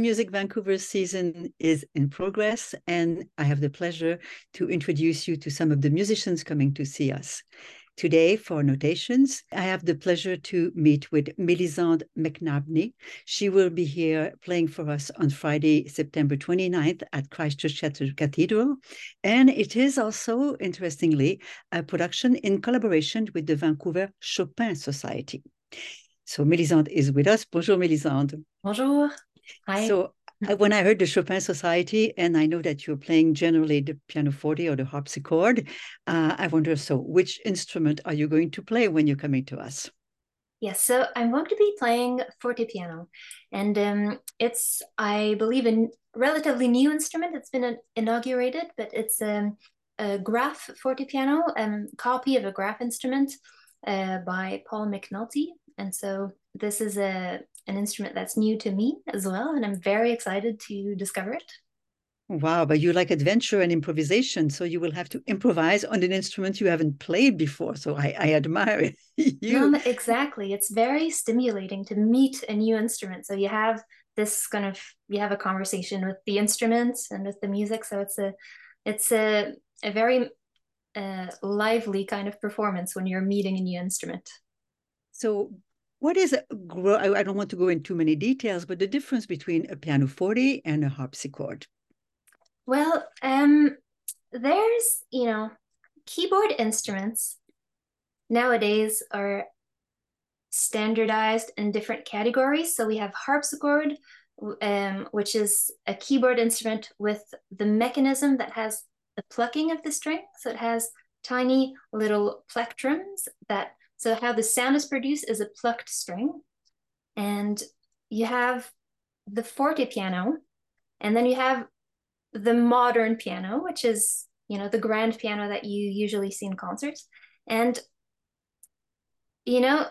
Music Vancouver season is in progress, and I have the pleasure to introduce you to some of the musicians coming to see us. Today, for notations, I have the pleasure to meet with Melisande McNabney. She will be here playing for us on Friday, September 29th at Christ Church Cathedral. And it is also, interestingly, a production in collaboration with the Vancouver Chopin Society. So Melisande is with us. Bonjour, Melisande. Bonjour. Hi. So when I heard the Chopin Society, and I know that you're playing generally the pianoforte or the harpsichord, uh, I wonder so which instrument are you going to play when you're coming to us? Yes, so I'm going to be playing fortepiano, and um, it's, I believe, a relatively new instrument. It's been inaugurated, but it's um, a Graf fortepiano, a um, copy of a Graf instrument uh, by Paul McNulty. And so this is a an instrument that's new to me as well, and I'm very excited to discover it. Wow, but you like adventure and improvisation, so you will have to improvise on an instrument you haven't played before. So I, I admire you. Um, exactly, it's very stimulating to meet a new instrument. So you have this kind of you have a conversation with the instruments and with the music. So it's a it's a a very uh, lively kind of performance when you're meeting a new instrument. So what is I don't want to go into too many details, but the difference between a pianoforte and a harpsichord? Well, um, there's, you know, keyboard instruments nowadays are standardized in different categories. So we have harpsichord, um, which is a keyboard instrument with the mechanism that has the plucking of the string. So it has tiny little plectrums that so how the sound is produced is a plucked string. And you have the forte piano, and then you have the modern piano, which is, you know, the grand piano that you usually see in concerts. And, you know,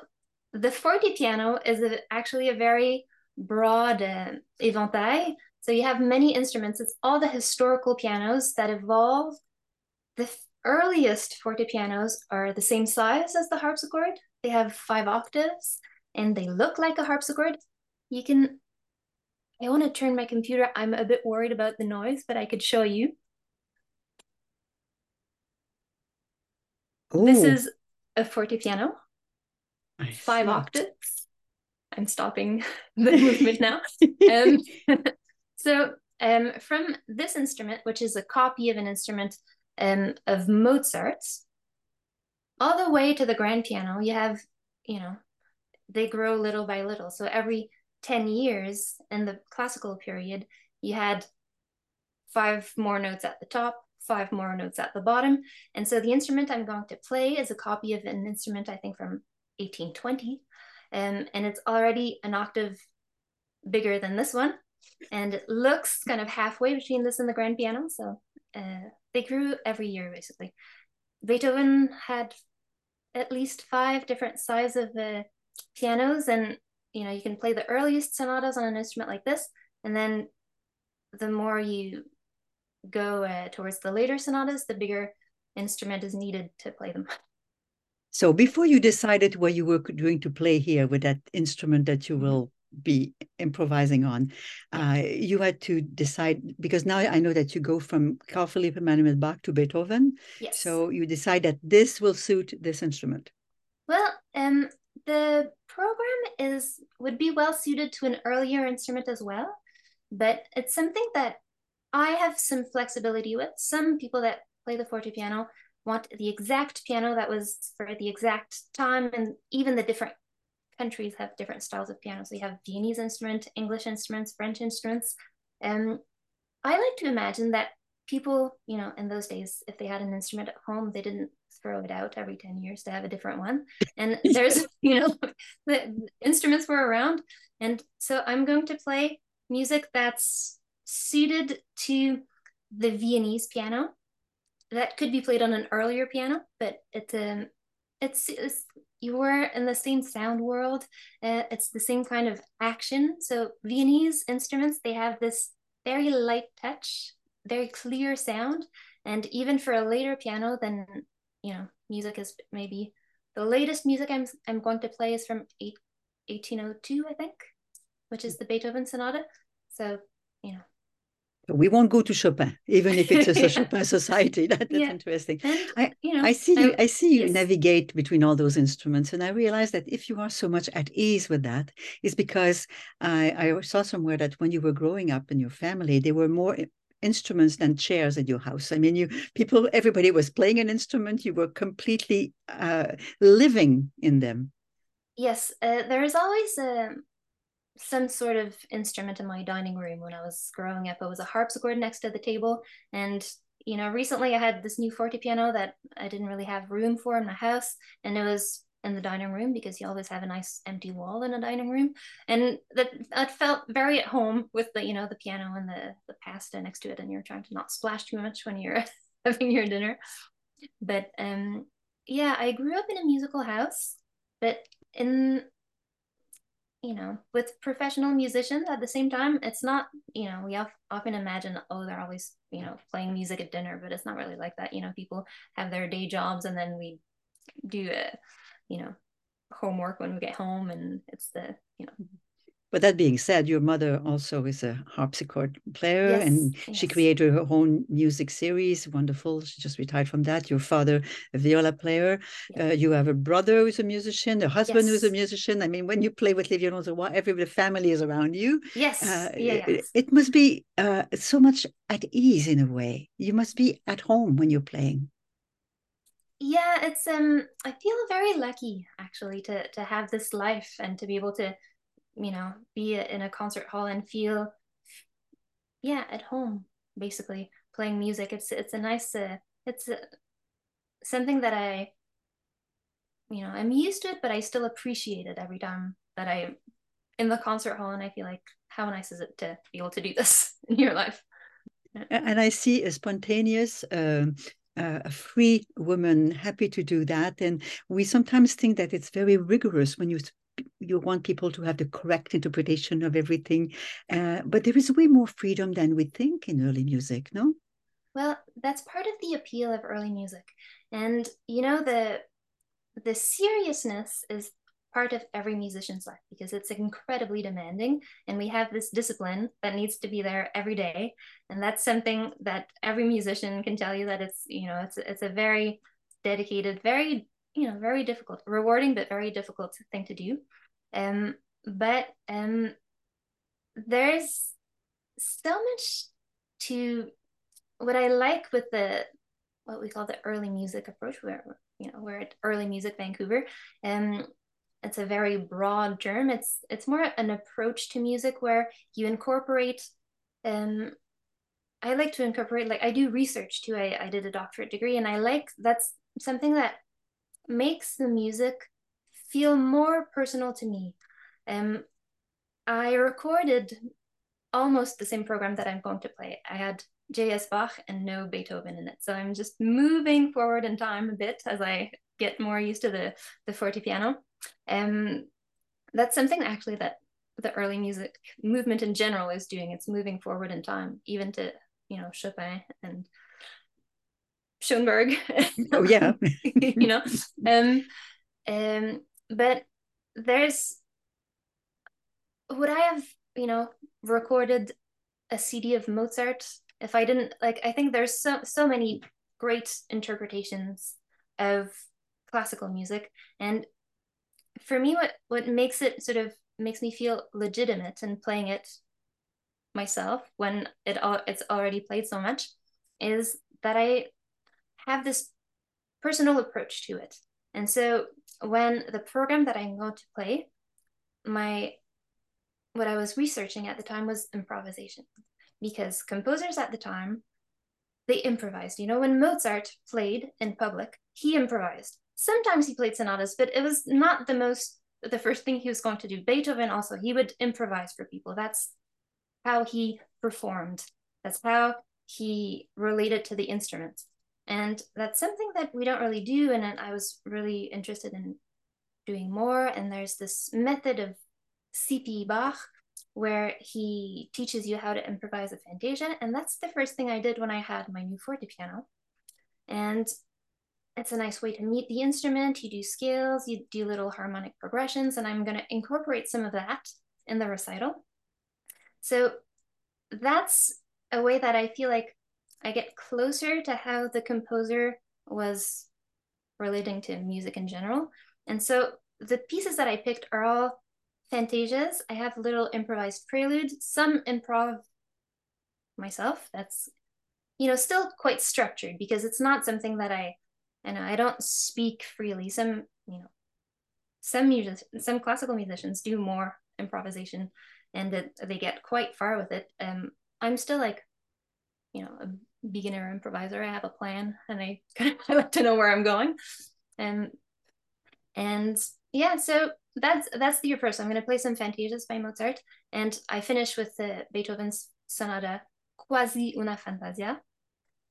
the forte piano is a, actually a very broad uh, éventail. So you have many instruments. It's all the historical pianos that evolve. The earliest fortepianos are the same size as the harpsichord. They have five octaves and they look like a harpsichord. You can, I want to turn my computer. I'm a bit worried about the noise, but I could show you. Ooh. This is a fortepiano, I five see. octaves. I'm stopping the movement now. Um, so um, from this instrument, which is a copy of an instrument um, of Mozart's, all the way to the grand piano, you have, you know, they grow little by little. So every 10 years in the classical period, you had five more notes at the top, five more notes at the bottom. And so the instrument I'm going to play is a copy of an instrument, I think, from 1820. Um, and it's already an octave bigger than this one. And it looks kind of halfway between this and the grand piano. So uh, they grew every year basically. Beethoven had at least five different sizes of the pianos, and you know you can play the earliest sonatas on an instrument like this, and then the more you go uh, towards the later sonatas, the bigger instrument is needed to play them. So before you decided what you were going to play here with that instrument that you will be improvising on. Uh, you had to decide because now I know that you go from Carl Philipp Emanuel Bach to Beethoven. Yes. So you decide that this will suit this instrument. Well, um, the program is would be well suited to an earlier instrument as well, but it's something that I have some flexibility with. Some people that play the fortepiano want the exact piano that was for the exact time and even the different countries have different styles of piano. So you have Viennese instrument, English instruments, French instruments. Um, I like to imagine that people, you know, in those days, if they had an instrument at home, they didn't throw it out every 10 years to have a different one. And there's, you know, the instruments were around. And so I'm going to play music that's suited to the Viennese piano that could be played on an earlier piano, but it's um it's, it's you're in the same sound world. Uh, it's the same kind of action. So Viennese instruments, they have this very light touch, very clear sound. And even for a later piano, then you know, music is maybe the latest music I'm I'm going to play is from eight, 1802, I think, which is the Beethoven Sonata. So, you know, we won't go to Chopin, even if it's a Chopin society. That, that's yeah. interesting. And, I, you know, I see you. I see you yes. navigate between all those instruments, and I realize that if you are so much at ease with that, is because I, I saw somewhere that when you were growing up in your family, there were more instruments than chairs in your house. I mean, you people, everybody was playing an instrument. You were completely uh, living in them. Yes, uh, there is always a some sort of instrument in my dining room when I was growing up. It was a harpsichord next to the table. And, you know, recently I had this new forte piano that I didn't really have room for in my house. And it was in the dining room because you always have a nice empty wall in a dining room. And that that felt very at home with the, you know, the piano and the, the pasta next to it. And you're trying to not splash too much when you're having your dinner. But um yeah, I grew up in a musical house, but in you know, with professional musicians at the same time, it's not, you know, we often imagine, oh, they're always, you know, playing music at dinner, but it's not really like that. You know, people have their day jobs and then we do, a, you know, homework when we get home and it's the, you know, but that being said, your mother also is a harpsichord player yes, and yes. she created her own music series. Wonderful. She just retired from that. Your father, a viola player. Uh, you have a brother who's a musician, a husband yes. who's a musician. I mean, when you play with Livia Nozowa, every family is around you. Yes. Uh, yeah, it, it, must be uh, so much at ease in a way. You must be at home when you're playing. Yeah, it's um I feel very lucky actually to to have this life and to be able to you know be in a concert hall and feel yeah at home basically playing music. It's it's a nice uh, it's a, something that i you know i'm used to it but i still appreciate it every time that i in the concert hall and i feel like how nice is it to be able to do this in your life? And i see a spontaneous uh, a free woman happy to do that. And we sometimes think that it's very rigorous when you you want people to have the correct interpretation of everything. Uh, but there is way more freedom than we think in early music, no? Well, that's part of the appeal of early music. And you know, the the seriousness is part of every musician's life because it's incredibly demanding and we have this discipline that needs to be there every day and that's something that every musician can tell you that it's you know it's it's a very dedicated very you know very difficult rewarding but very difficult thing to do. Um but um there's so much to what i like with the what we call the early music approach where you know we're at early music vancouver um it's a very broad term. It's it's more an approach to music where you incorporate um i like to incorporate like i do research too. I, I did a doctorate degree and i like that's something that makes the music feel more personal to me. Um, I recorded almost the same program that I'm going to play. I had J.S. Bach and no Beethoven in it. So I'm just moving forward in time a bit as I get more used to the, the fortepiano. Um, that's something actually that the early music movement in general is doing. It's moving forward in time, even to, you know, Chopin and Schoenberg. oh yeah, you know, um, um, but there's would I have you know recorded a CD of Mozart if I didn't like? I think there's so so many great interpretations of classical music, and for me, what what makes it sort of makes me feel legitimate in playing it myself when it all it's already played so much is that I have this personal approach to it. And so when the program that I'm going to play, my what I was researching at the time was improvisation because composers at the time they improvised. You know, when Mozart played in public, he improvised. Sometimes he played sonatas, but it was not the most the first thing he was going to do. Beethoven also, he would improvise for people. That's how he performed. That's how he related to the instruments. And that's something that we don't really do. And I was really interested in doing more. And there's this method of C.P. Bach where he teaches you how to improvise a fantasia. And that's the first thing I did when I had my new forte piano. And it's a nice way to meet the instrument. You do scales, you do little harmonic progressions, and I'm going to incorporate some of that in the recital. So that's a way that I feel like I get closer to how the composer was relating to music in general. And so the pieces that I picked are all fantasias. I have little improvised preludes, some improv myself. That's you know still quite structured because it's not something that I know I don't speak freely. Some you know some music some classical musicians do more improvisation and that they get quite far with it. Um, I'm still like you know beginner improviser. I have a plan and I I like to know where I'm going. And and yeah, so that's that's the approach. I'm going to play some fantasias by Mozart, and I finish with the Beethoven's sonata Quasi una fantasia.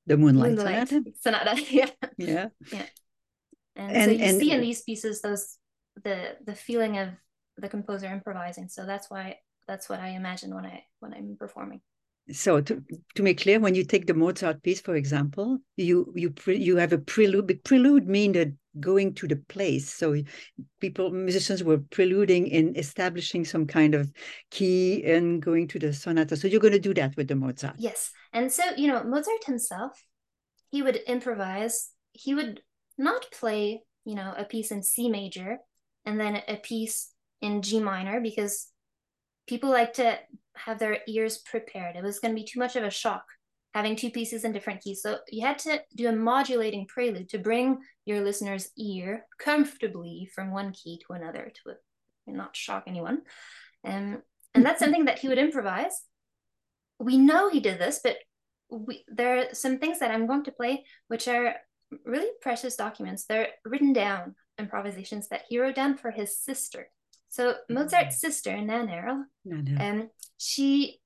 The Moonlight, Moonlight Sonata. Sonata, yeah, yeah, yeah. And, and so you and, see in these pieces those the the feeling of the composer improvising. So that's why that's what I imagine when I when I'm performing so to, to make clear when you take the mozart piece for example you you pre, you have a prelude but prelude mean that going to the place. So people musicians were preluding in establishing some kind of key and going to the sonata. So you're going to do that with the mozart. Yes. And so you know mozart himself he would improvise. He would not play you know a piece in c major and then a piece in g minor because people like to have their ears prepared. It was going to be too much of a shock having two pieces in different keys. So you had to do a modulating prelude to bring your listener's ear comfortably from one key to another to not shock anyone. Um, and that's something that he would improvise. We know he did this, but we, there are some things that I'm going to play which are really precious documents. They're written down improvisations that he wrote down for his sister. So Mozart's sister, Nannerl, um, she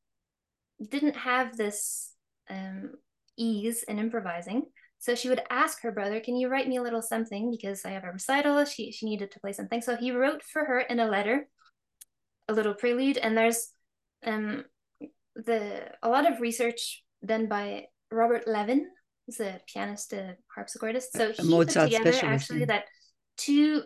didn't have this um, ease in improvising. So she would ask her brother, "Can you write me a little something because I have a recital?" She she needed to play something, so he wrote for her in a letter, a little prelude. And there's um the a lot of research done by Robert Levin, who's a pianist, a harpsichordist. So he Mozart put together actually that two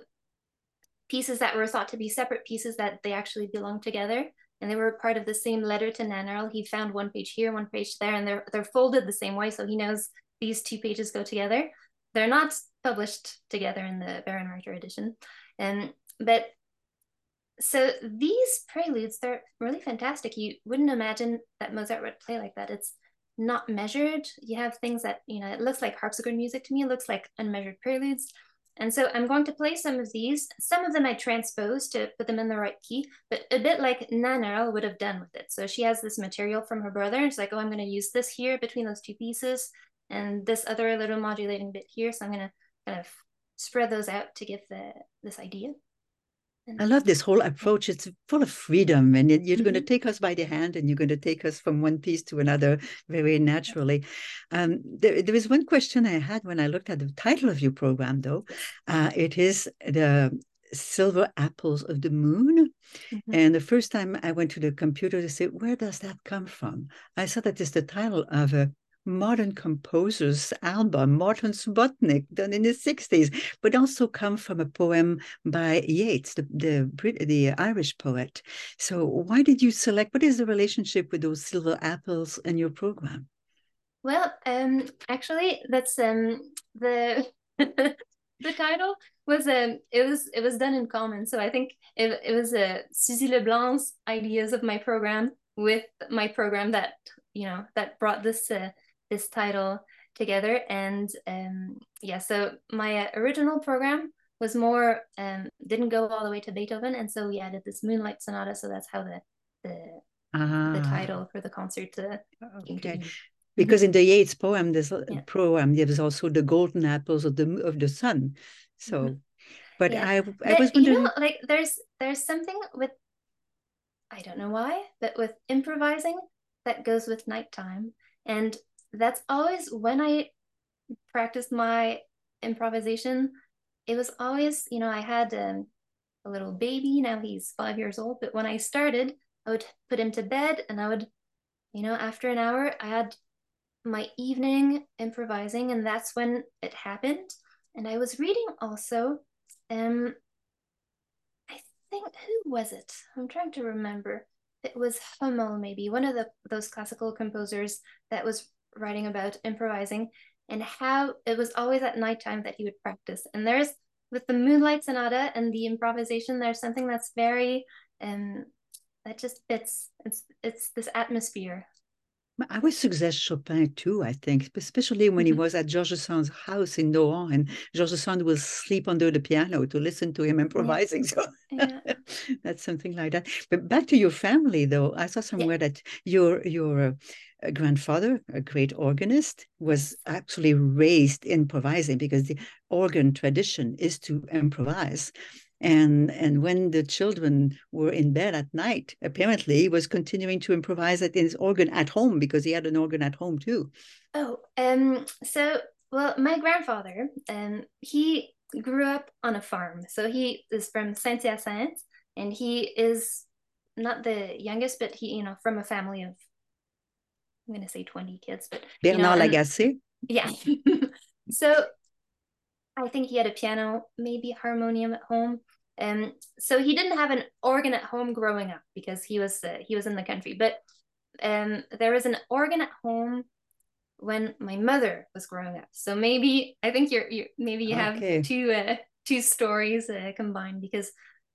pieces that were thought to be separate pieces that they actually belong together and they were part of the same letter to Nannerl. He found one page here, one page there, and they're they're folded the same way, so he knows these two pages go together. They're not published together in the Baron Bärenreiter edition, and but so these preludes they're really fantastic. You wouldn't imagine that Mozart would play like that. It's not measured. You have things that you know. It looks like harpsichord music to me. It looks like unmeasured preludes. And so I'm going to play some of these. Some of them I transpose to put them in the right key, but a bit like Nannerl would have done with it. So she has this material from her brother. And she's like, oh, I'm going to use this here between those two pieces and this other little modulating bit here. So I'm going to kind of spread those out to give the this idea. I love this whole approach. It's full of freedom, and you're mm-hmm. going to take us by the hand, and you're going to take us from one piece to another very naturally. Um, there, there was one question I had when I looked at the title of your program, though. Uh, it is the silver apples of the moon. Mm-hmm. And the first time I went to the computer to say, where does that come from? I saw that it's the title of a modern composers album, Morton Subotnick, done in the 60s, but also come from a poem by Yeats, the, the, the Irish poet. So why did you select, what is the relationship with those silver apples in your program? Well, um, actually, that's um, the the title was um it was it was done in common. So I think it, it was a uh, Suzie LeBlanc's ideas of my program with my program that you know that brought this uh, this title together. And um, yeah, so my original program was more um, didn't go all the way to Beethoven, and so we added this Moonlight Sonata. So that's how the the the title for the concert uh, okay. Because in the Yeats poem, there's yeah. poem there's also the golden apples of the of the sun. So, mm-hmm. but yeah. I I but, was wondering, you know, like there's there's something with I don't know why, but with improvising that goes with nighttime, and that's always when I practiced my improvisation. It was always, you know, I had um, a little baby. Now he's five years old. But when I started, I would put him to bed and I would, you know, after an hour, I had my evening improvising, and that's when it happened. And I was reading also, um, I think, who was it? I'm trying to remember. it was Hummel, maybe one of the those classical composers that was writing about improvising and how it was always at nighttime that he would practice. And there's with the Moonlight Sonata and the improvisation, there's something that's very um that just fits. It's it's this atmosphere I would suggest Chopin too, I think, especially when he mm-hmm. was at George Sand's house in Nohant and George Sand will sleep under the piano to listen to him improvising. Yeah. So yeah. that's something like that. But back to your family though, I saw somewhere yeah. that your your uh, grandfather, a great organist, was actually raised improvising because the organ tradition is to improvise and and when the children were in bed at night apparently he was continuing to improvise at his organ at home because he had an organ at home too. Oh um so well my grandfather um he grew up on a farm. So he is from saint hyacinthe and he is not the youngest but he you know from a family of i'm going to say 20 kids but bernard you know, lagacé yeah. So I think he had a piano, maybe harmonium at home. Um, so he didn't have an organ at home growing up because he was uh, he was in the country. But um, there was an organ at home when my mother was growing up. So maybe I think you're, you maybe you have okay. two uh, two stories uh, combined because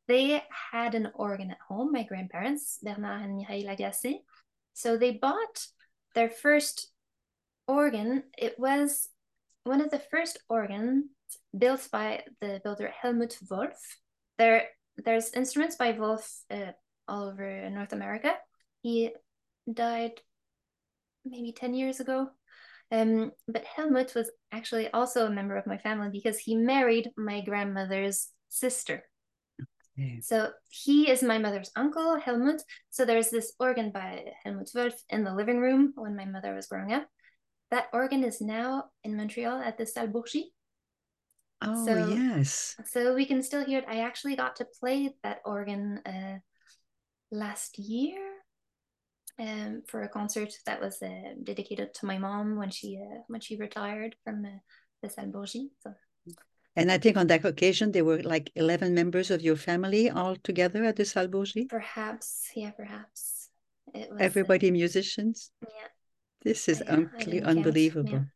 they had an organ at home. My grandparents Bernard and Mireille Lagacé. So they bought their first organ. It was one of the first organs built by the builder Hellmuth Wolff. There, there's instruments by Wolff uh, all over North America. He died maybe 10 years ago. Um, but Hellmuth was actually also a member of my family because he married my grandmother's sister. Okay. So he is my mother's uncle, Hellmuth. So there's this organ by Hellmuth Wolff in the living room when my mother was growing up. That organ is now in Montreal at the Salle Bourgie. Oh so, yes. So we can still hear it. I actually got to play that organ uh, last year um, for a concert that was uh, dedicated to my mom when she uh, when she retired from uh, the Salle Bourgie. So. And I think on that occasion there were like eleven members of your family all together at the Salle Bourgie. Perhaps, yeah, perhaps. It was, Everybody uh, musicians. Yeah. This is I, I unbelievable. Yeah.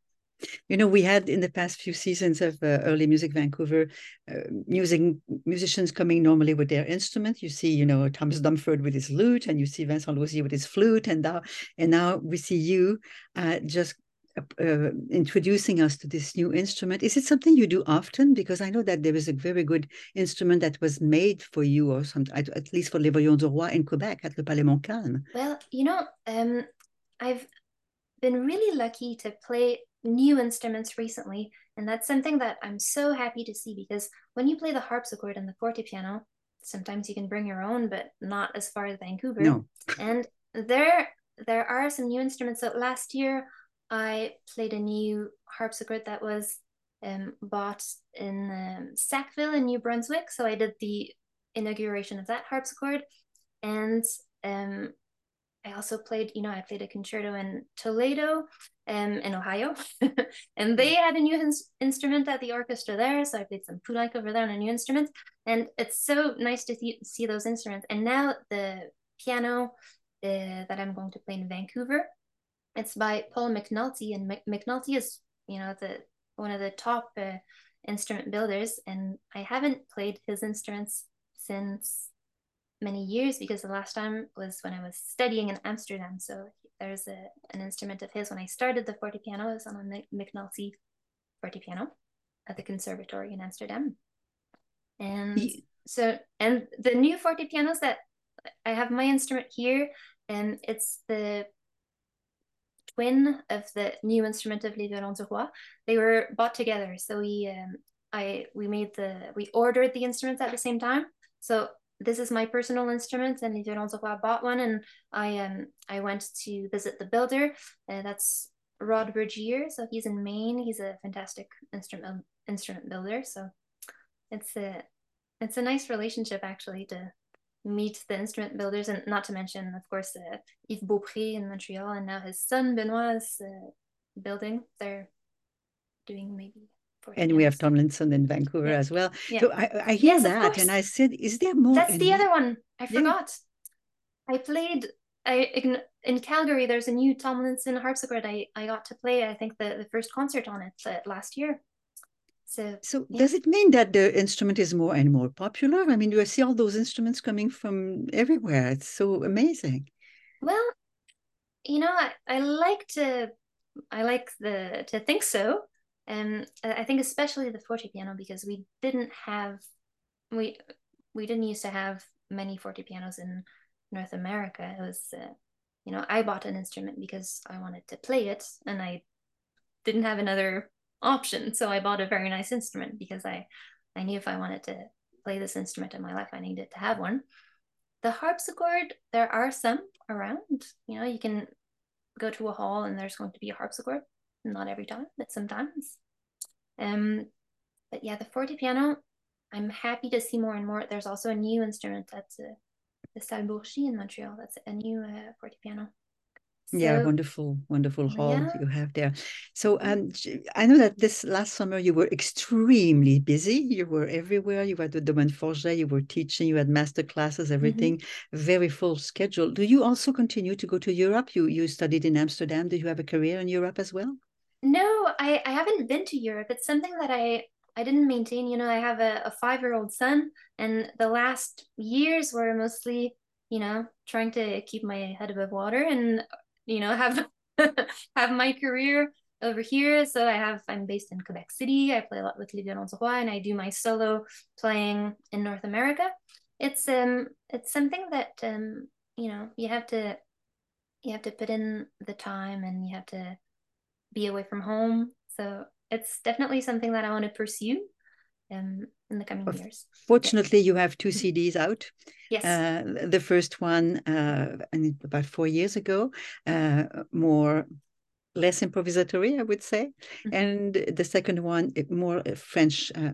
You know, we had in the past few seasons of uh, Early Music Vancouver, uh, music musicians coming normally with their instrument. You see, you know, Thomas Dunford with his lute, and you see Vincent Lauzer with his flute, and now, and now we see you uh, just uh, introducing us to this new instrument. Is it something you do often? Because I know that there is a very good instrument that was made for you, or some, at, at least for Les Violons du Roy in Quebec at Le Palais Montcalm. Well, you know, um, I've been really lucky to play new instruments recently. And that's something that I'm so happy to see because when you play the harpsichord and the fortepiano, sometimes you can bring your own, but not as far as Vancouver. No. and there there are some new instruments. So last year I played a new harpsichord that was um, bought in um, Sackville in New Brunswick. So I did the inauguration of that harpsichord. And um, I also played, you know, I played a concerto in Toledo um, in Ohio. and they had a new ins- instrument at the orchestra there. So I played some Poulenc over there on a new instrument. And it's so nice to th- see those instruments. And now the piano uh, that I'm going to play in Vancouver, it's by Paul McNulty. And M- McNulty is, you know, the one of the top uh, instrument builders. And I haven't played his instruments since many years because the last time was when I was studying in Amsterdam. So there's a, an instrument of his when I started the fortepiano. I was on a McNulty fortepiano at the conservatory in Amsterdam. And yeah. so, and the new fortepianos that I have my instrument here, and it's the twin of the new instrument of Les Violons du Roy. They were bought together. So we, um, I, we made the, we ordered the instruments at the same time. So this is my personal instrument and Violons du Roy bought one and I um I went to visit the builder uh, that's Rod Regier so he's in Maine. He's a fantastic instrument instrument builder. So it's a it's a nice relationship actually to meet the instrument builders and not to mention of course uh, Yves Beaupré in Montreal and now his son Benoit is uh, building. They're doing maybe and we have Tomlinson in Vancouver yeah. as well. Yeah. So I, I hear yes, that, and I said, "Is there more?" That's the other one. I forgot. I played I in, in Calgary. There's a new Tomlinson harpsichord. I I got to play. I think the the first concert on it uh, last year. So, so yeah. does it mean that the instrument is more and more popular? I mean, you see all those instruments coming from everywhere. It's so amazing. Well, you know, I, I like to I like the to think so. And I think especially the forte piano because we didn't have we we didn't used to have many forte pianos in North America. It was uh, you know, I bought an instrument because I wanted to play it and I didn't have another option. So I bought a very nice instrument because I I knew if I wanted to play this instrument in my life, I needed to have one. The harpsichord, there are some around. You know, you can go to a hall and there's going to be a harpsichord. Not every time, but sometimes. Um, but yeah, the forte piano, I'm happy to see more and more. There's also a new instrument that's uh, the Salle Bourgie in Montreal. That's a new uh, forte piano. So, yeah, wonderful, wonderful hall yeah. you have there. So um, I know that this last summer you were extremely busy. You were everywhere. You were at the Domaine Forget. You were teaching. You had master classes. Everything mm-hmm. very full schedule. Do you also continue to go to Europe? You you studied in Amsterdam. Do you have a career in Europe as well? No, I I haven't been to Europe. It's something that I I didn't maintain. You know, I have a, a five year old son, and the last years were mostly you know trying to keep my head above water and you know have have my career over here. So I have I'm based in Quebec City. I play a lot with Les Violons and I do my solo playing in North America. It's um it's something that um you know you have to you have to put in the time and you have to be away from home. So it's definitely something that I want to pursue um, in the coming years. Fortunately, you have two CDs out. Yes. Uh, the first one, uh, about four years ago, uh, more less improvisatory, I would say. Mm-hmm. And the second one, more French uh,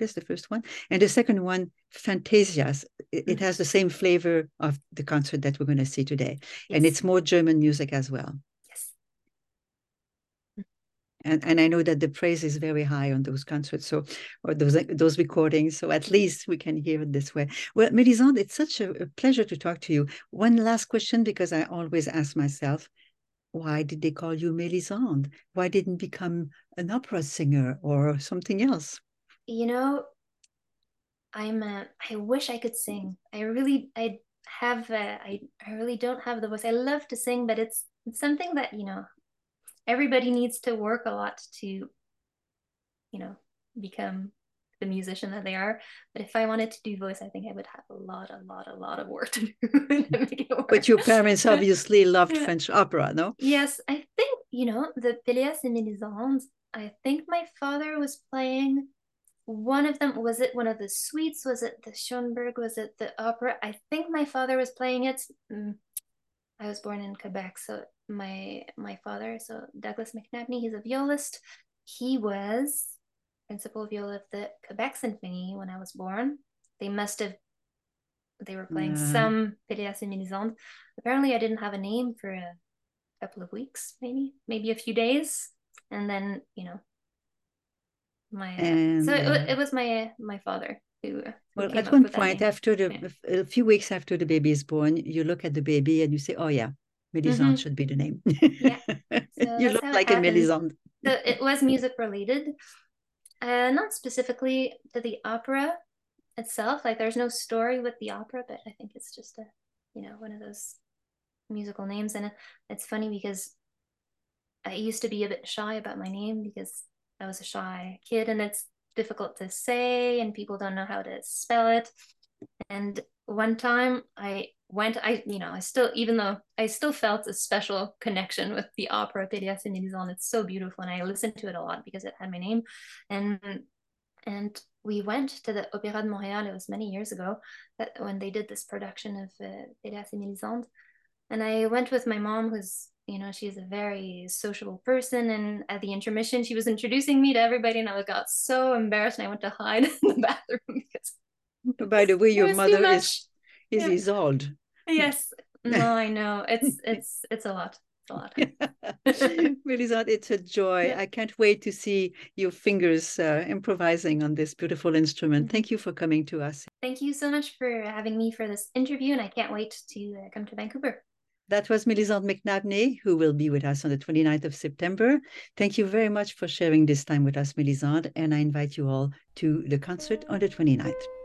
is the first one. And the second one, Fantasias. It, mm-hmm. it, has the same flavor of the concert that we're going to see today. Yes. And it's more German music as well and and I know that the praise is very high on those concerts, so or those those recordings. So at least we can hear it this way. Well, Mélisande, it's such a, a pleasure to talk to you. One last question, because I always ask myself, why did they call you Mélisande? Why didn't become an opera singer or something else? You know, I'm a, I wish I could sing. I really I have a, I I really don't have the voice. I love to sing, but it's it's something that you know everybody needs to work a lot to you know become the musician that they are. But if i wanted to do voice i think i would have a lot a lot a lot of work to do to but your parents obviously loved french opera no? Yes i think you know the Pelléas et Mélisande i think my father was playing one of them. Was it one of the suites? Was it the schoenberg? Was it the opera? I think my father was playing it. Mm, i was born in quebec so my my father, so Douglas McNabney, he's a violist. He was principal viola of the Quebec Symphony when I was born. They must have they were playing mm. some Pelléas et Mélisande. Apparently I didn't have a name for a couple of weeks, maybe, maybe a few days. And then, you know, my uh, so it, it was my my father well at one point after the yeah. a few weeks after the baby is born you look at the baby and you say oh yeah Mélisande mm-hmm. should be the name. yeah. So you look like a Mélisande. So it was music related, uh, not specifically to the opera itself. Like there's no story with the opera, but I think it's just a, you know, one of those musical names. And it's funny because I used to be a bit shy about my name because I was a shy kid and it's difficult to say and people don't know how to spell it. And one time I went i you know i still even though i still felt a special connection with the opera Pelléas et Mélisande it's so beautiful and i listened to it a lot because it had my name and and we went to the opéra de montréal it was many years ago that when they did this production of uh, et Mélisande and i went with my mom who's you know she's a very sociable person and at the intermission she was introducing me to everybody and i got so embarrassed and i went to hide in the bathroom because by the way your mother is is yeah. Isolde. Yes. No, I know. It's it's it's a lot. It's a lot. Melisande, it's a joy. Yeah. I can't wait to see your fingers uh, improvising on this beautiful instrument. Mm-hmm. Thank you for coming to us. Thank you so much for having me for this interview, and I can't wait to uh, come to Vancouver. That was Melisande McNabney, who will be with us on the 29th of September. Thank you very much for sharing this time with us, Melisande, and I invite you all to the concert on the 29th.